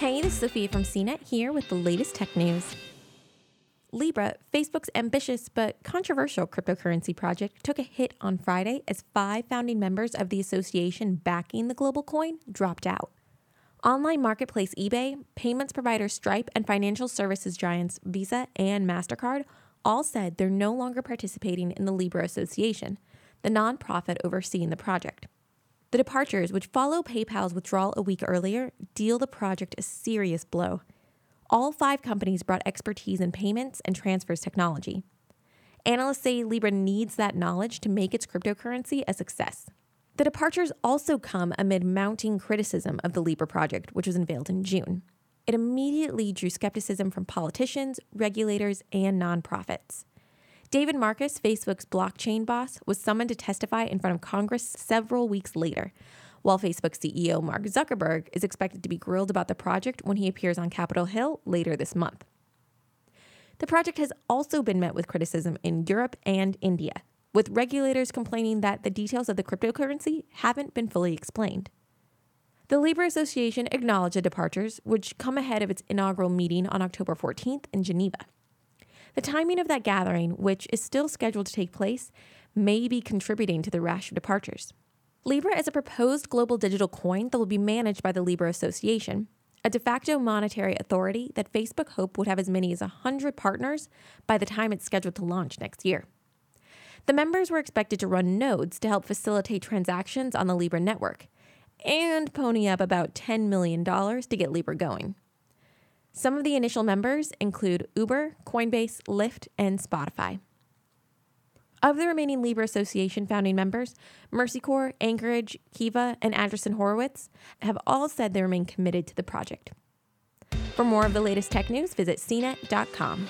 Hey, this is Sophia from CNET here with the latest tech news. Libra, Facebook's ambitious but controversial cryptocurrency project, took a hit on Friday as five founding members of the association backing the global coin dropped out. Online marketplace eBay, payments provider Stripe, and financial services giants Visa and MasterCard all said they're no longer participating in the Libra Association, the nonprofit overseeing the project. The departures, which follow PayPal's withdrawal a week earlier, deal the project a serious blow. All five companies brought expertise in payments and transfers technology. Analysts say Libra needs that knowledge to make its cryptocurrency a success. The departures also come amid mounting criticism of the Libra project, which was unveiled in June. It immediately drew skepticism from politicians, regulators, and nonprofits. David Marcus, Facebook's blockchain boss, was summoned to testify in front of Congress several weeks later, while Facebook CEO Mark Zuckerberg is expected to be grilled about the project when he appears on Capitol Hill later this month. The project has also been met with criticism in Europe and India, with regulators complaining that the details of the cryptocurrency haven't been fully explained. The Libra Association acknowledged the departures, which come ahead of its inaugural meeting on October 14th in Geneva. The timing of that gathering, which is still scheduled to take place, may be contributing to the rash of departures. Libra is a proposed global digital coin that will be managed by the Libra Association, a de facto monetary authority that Facebook hoped would have as many as 100 partners by the time it's scheduled to launch next year. The members were expected to run nodes to help facilitate transactions on the Libra network and pony up about $10 million to get Libra going. Some of the initial members include Uber, Coinbase, Lyft, and Spotify. Of the remaining Libra Association founding members, Mercy Corps, Anchorage, Kiva, and Andreessen Horowitz have all said they remain committed to the project. For more of the latest tech news, visit cnet.com.